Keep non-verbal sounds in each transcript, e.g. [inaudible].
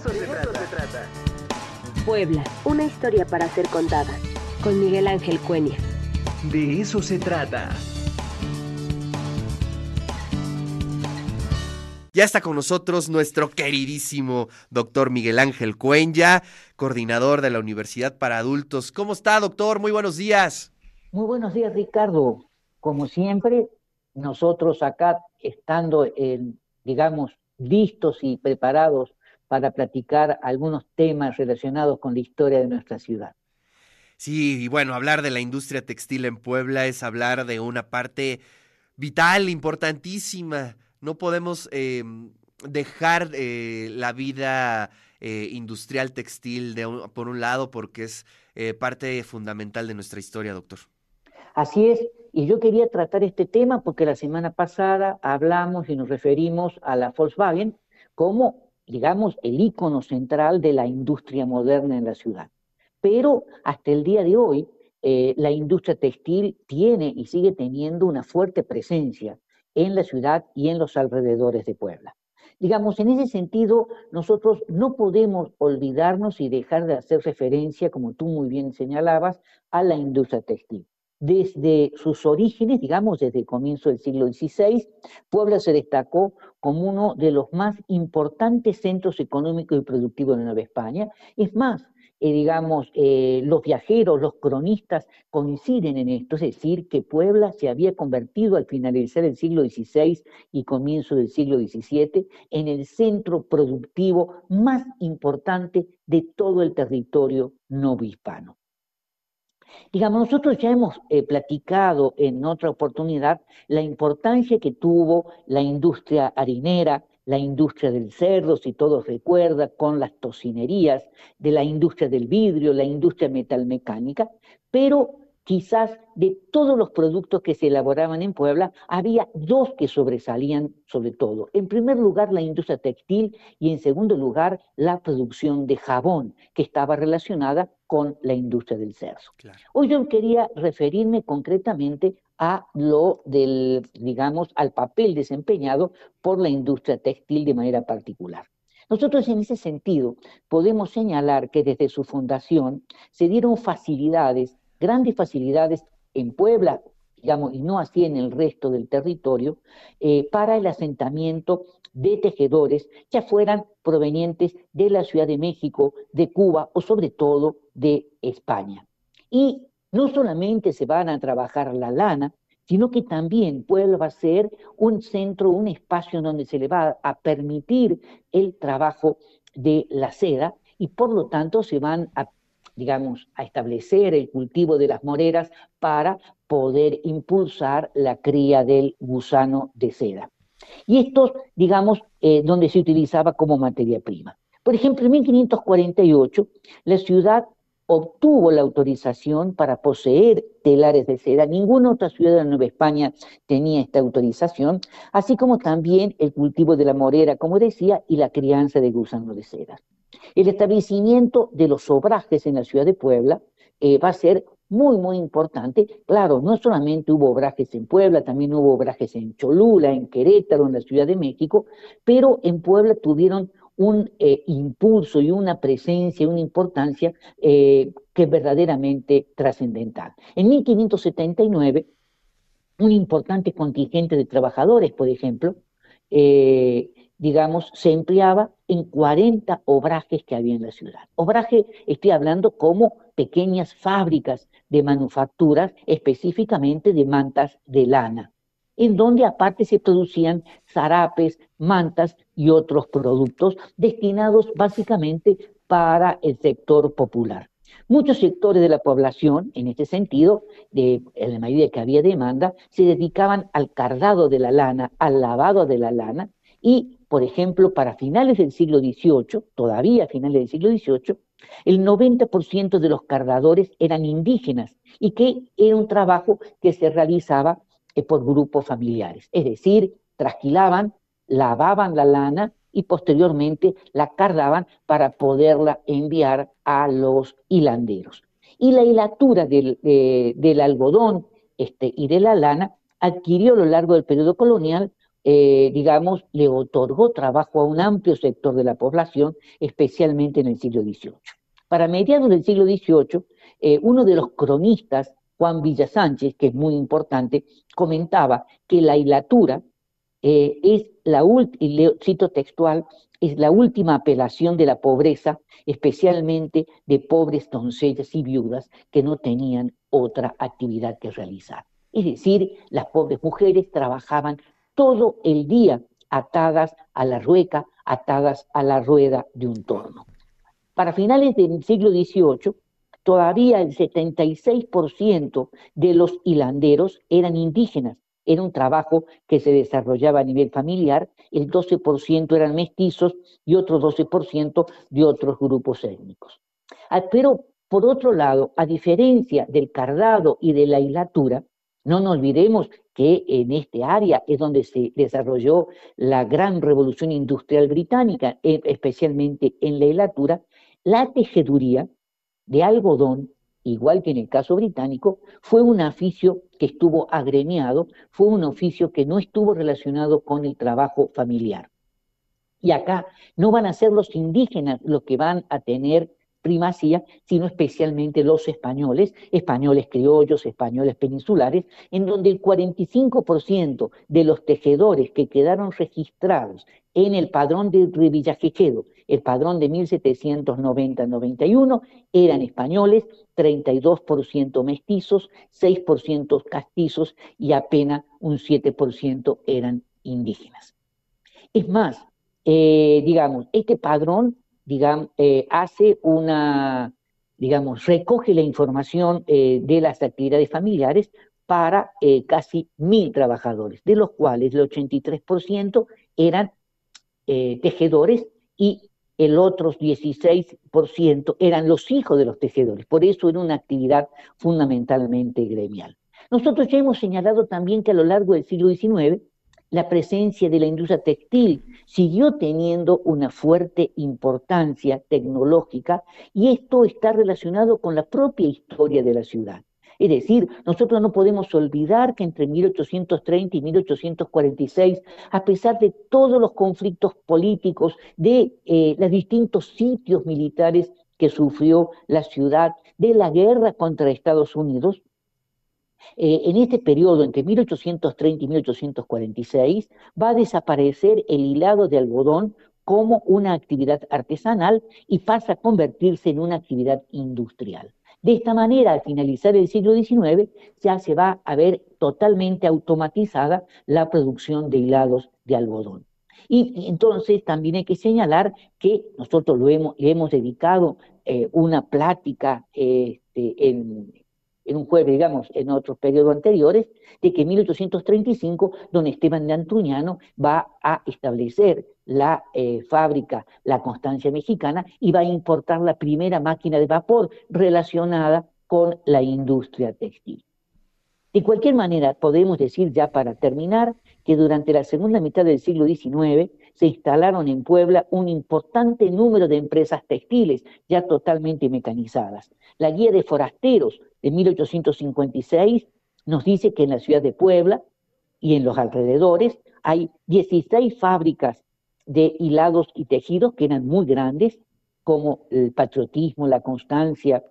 eso, se, trata. Puebla, una historia para ser contada. Con Miguel Ángel Cuenya. De eso se trata. Ya está con nosotros nuestro queridísimo doctor Miguel Ángel Cuenya, coordinador de la Universidad para Adultos. ¿Cómo está, doctor? Muy buenos días. Muy buenos días, Ricardo. Como siempre, nosotros acá, estando, en, digamos, listos y preparados para platicar algunos temas relacionados con la historia de nuestra ciudad. Sí, y bueno, hablar de la industria textil en Puebla es hablar de una parte vital, importantísima no podemos em, dejar eh, la vida eh, industrial textil de por un lado porque es eh, parte fundamental de nuestra historia, doctor. Así es, y yo quería tratar este tema porque la semana pasada hablamos y nos referimos a la Volkswagen como, digamos, el ícono central de la industria moderna en la ciudad. Pero hasta el día de hoy, la industria textil tiene y sigue teniendo una fuerte presencia en la ciudad y en los alrededores de Puebla. Digamos, en ese sentido, nosotros no podemos olvidarnos y dejar de hacer referencia, como tú muy bien señalabas, a la industria textil. Desde sus orígenes, digamos, desde el comienzo del siglo XVI, Puebla se destacó como uno de los más importantes centros económicos y productivos de Nueva España. Es más, eh, digamos, eh, los viajeros, los cronistas coinciden en esto, es decir, que Puebla se había convertido al finalizar el siglo XVI y comienzo del siglo XVII en el centro productivo más importante de todo el territorio novohispano. Digamos, nosotros ya hemos eh, platicado en otra oportunidad la importancia que tuvo la industria harinera, la industria del cerdo, si todos recuerdan, con las tocinerías, de la industria del vidrio, la industria metalmecánica, pero quizás de todos los productos que se elaboraban en Puebla, había dos que sobresalían sobre todo. En primer lugar, la industria textil y en segundo lugar, la producción de jabón, que estaba relacionada con la industria del cerdo. Hoy yo quería referirme concretamente a lo del, digamos, al papel desempeñado por la industria textil de manera particular. Nosotros en ese sentido podemos señalar que desde su fundación se dieron facilidades, grandes facilidades en Puebla, digamos, y no así en el resto del territorio, eh, para el asentamiento de tejedores, ya fueran provenientes de la Ciudad de México, de Cuba o sobre todo de España. Y no solamente se van a trabajar la lana, sino que también Puebla va a ser un centro, un espacio donde se le va a permitir el trabajo de la seda y por lo tanto se van a, digamos, a establecer el cultivo de las moreras para poder impulsar la cría del gusano de seda. Y esto, digamos, eh, donde se utilizaba como materia prima. Por ejemplo, en 1548, la ciudad obtuvo la autorización para poseer telares de seda. Ninguna otra ciudad de Nueva España tenía esta autorización, así como también el cultivo de la morera, como decía, y la crianza de gusanos de seda. El establecimiento de los obrajes en la ciudad de Puebla eh, va a ser muy, muy importante. Claro, no solamente hubo obrajes en Puebla, también hubo obrajes en Cholula, en Querétaro, en la Ciudad de México, pero en Puebla tuvieron un eh, impulso y una presencia, una importancia eh, que es verdaderamente trascendental. En 1579, un importante contingente de trabajadores, por ejemplo, digamos, se empleaba en 40 obrajes que había en la ciudad. Obraje, estoy hablando como pequeñas fábricas de manufacturas, específicamente de mantas de lana en donde aparte se producían zarapes, mantas y otros productos destinados básicamente para el sector popular. Muchos sectores de la población, en este sentido, de, en la medida que había demanda, se dedicaban al cardado de la lana, al lavado de la lana, y, por ejemplo, para finales del siglo XVIII, todavía finales del siglo XVIII, el 90% de los cardadores eran indígenas y que era un trabajo que se realizaba eh, por grupos familiares. Es decir, trasquilaban, lavaban la lana y posteriormente la cardaban para poderla enviar a los hilanderos. Y la hilatura del, del algodón este, y de la lana adquirió a lo largo del periodo colonial eh, digamos, le otorgó trabajo a un amplio sector de la población, especialmente en el siglo XVIII. Para mediados del siglo XVIII, eh, uno de los cronistas, Juan Villa Sánchez, que es muy importante, comentaba que la hilatura eh, es la última, cito textual, es la última apelación de la pobreza, especialmente de pobres doncellas y viudas que no tenían otra actividad que realizar. Es decir, las pobres mujeres trabajaban todo el día atadas a la rueca, atadas a la rueda de un torno. Para finales del siglo XVIII, todavía el 76% de los hilanderos eran indígenas. Era un trabajo que se desarrollaba a nivel familiar, el 12% eran mestizos y otro 12% de otros grupos étnicos. Ah, pero, por otro lado, a diferencia del cardado y de la hilatura, no nos olvidemos que en este área es donde se desarrolló la gran revolución industrial británica, e, especialmente en la hilatura, la tejeduría de algodón, igual que en el caso británico, fue un oficio que estuvo agremiado, fue un oficio que no estuvo relacionado con el trabajo familiar. Y acá no van a ser los indígenas los que van a tener primacía, sino especialmente los españoles, españoles criollos, españoles peninsulares, en donde el 45% de los tejedores que quedaron registrados en el padrón de Revillagigedo, el padrón de 1790-91, eran españoles, 32% mestizos, 6% castizos y apenas un 7% eran indígenas. Es más, eh, digamos, este padrón digamos, eh, hace una, digamos, recoge la información eh, de las actividades familiares para casi mil trabajadores, de los cuales el 83% eran eh, tejedores y el otro 16% eran los hijos de los tejedores. Por eso era una actividad fundamentalmente gremial. Nosotros ya hemos señalado también que a lo largo del siglo XIX la presencia de la industria textil siguió teniendo una fuerte importancia tecnológica y esto está relacionado con la propia historia de la ciudad. Es decir, nosotros no podemos olvidar que entre 1830 y 1846, a pesar de todos los conflictos políticos, de eh, los distintos sitios militares que sufrió la ciudad, de la guerra contra Estados Unidos, eh, en este periodo, entre 1830 y 1846, va a desaparecer el hilado de algodón como una actividad artesanal y pasa a convertirse en una actividad industrial. De esta manera, al finalizar el siglo XIX, ya se va a ver totalmente automatizada la producción de hilados de algodón. Y, entonces también hay que señalar que nosotros lo hemos, le hemos dedicado eh, una plática este, en, en un jueves, digamos, en otros periodos anteriores, de que en 1835 don Esteban de Antruñano va a establecer la eh, fábrica La Constancia Mexicana y va a importar la primera máquina de vapor relacionada con la industria textil. De cualquier manera, podemos decir ya para terminar que durante la segunda mitad del siglo XIX se instalaron en Puebla un importante número de empresas textiles ya totalmente mecanizadas. La guía de forasteros de 1856 nos dice que en la ciudad de Puebla y en los alrededores hay 16 fábricas de hilados y tejidos que eran muy grandes, como el patriotismo, la constancia,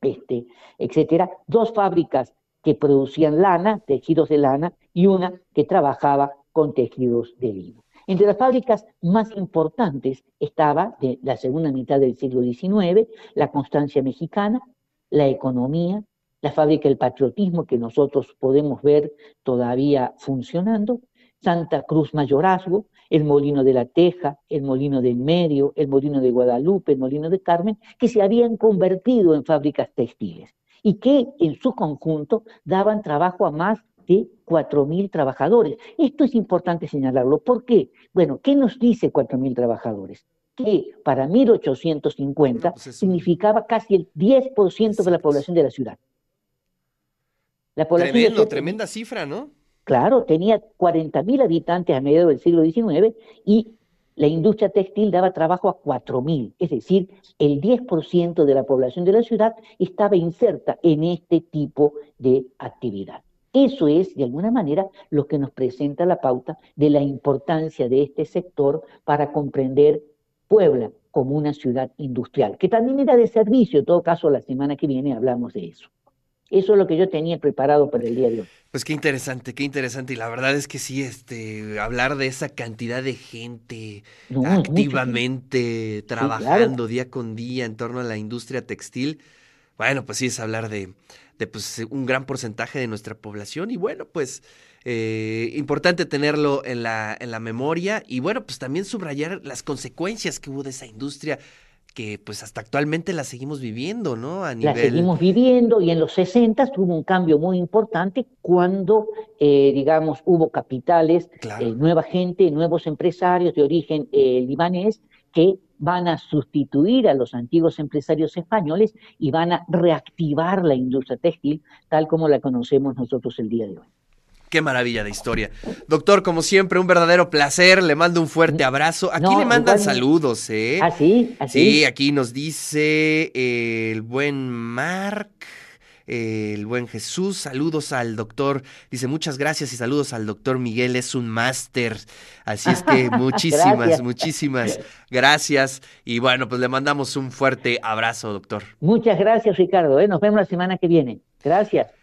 este, etcétera, dos fábricas que producían lana, tejidos de lana, y una que trabajaba con tejidos de lino. Entre las fábricas más importantes estaba, de la segunda mitad del siglo XIX, la Constancia Mexicana, la Economía, la fábrica del Patriotismo, que nosotros podemos ver todavía funcionando, Santa Cruz Mayorazgo, el Molino de la Teja, el Molino del Medio, el Molino de Guadalupe, el Molino de Carmen, que se habían convertido en fábricas textiles y que en su conjunto daban trabajo a más de 4.000 trabajadores. Esto es importante señalarlo. ¿Por qué? Bueno, ¿qué nos dice 4.000 trabajadores? Que para 1850 pues significaba casi el 10% de la población de la ciudad. La población Tremendo, tremenda cifra, ¿no? Claro, tenía 40.000 habitantes a mediados del siglo XIX y la industria textil daba trabajo a 4.000, es decir, el 10% de la población de la ciudad estaba inserta en este tipo de actividad. Eso es, de alguna manera, lo que nos presenta la pauta de la importancia de este sector para comprender Puebla como una ciudad industrial, que también era de servicio. En todo caso, la semana que viene hablamos de eso. Eso es lo que yo tenía preparado para el día de hoy. Pues qué interesante, qué interesante. Y la verdad es que sí, este, hablar de esa cantidad de gente activamente trabajando día con día en torno a la industria textil, bueno, pues sí es hablar de, de pues, un gran porcentaje de nuestra población. Y bueno, pues eh, importante tenerlo en la, en la memoria. Y bueno, pues también subrayar las consecuencias que hubo de esa industria que pues hasta actualmente la seguimos viviendo, ¿no? A nivel... La seguimos viviendo y en los 60 tuvo un cambio muy importante cuando, eh, digamos, hubo capitales, eh, nueva gente, nuevos empresarios de origen eh, libanés que van a sustituir a los antiguos empresarios españoles y van a reactivar la industria textil tal como la conocemos nosotros el día de hoy. Qué maravilla de historia. Doctor, como siempre, un verdadero placer. Le mando un fuerte abrazo. Aquí le mandan saludos, ¿eh? ¿Ah, sí? ¿Ah, sí? aquí nos dice el buen Mark el buen Jesús. Saludos al doctor. Dice muchas gracias y saludos al doctor Miguel. Es un máster. Así es que [laughs] muchísimas, muchísimas gracias. Y bueno, pues le mandamos un fuerte abrazo, doctor. Muchas gracias, Ricardo. ¿eh? Nos vemos la semana que viene. Gracias.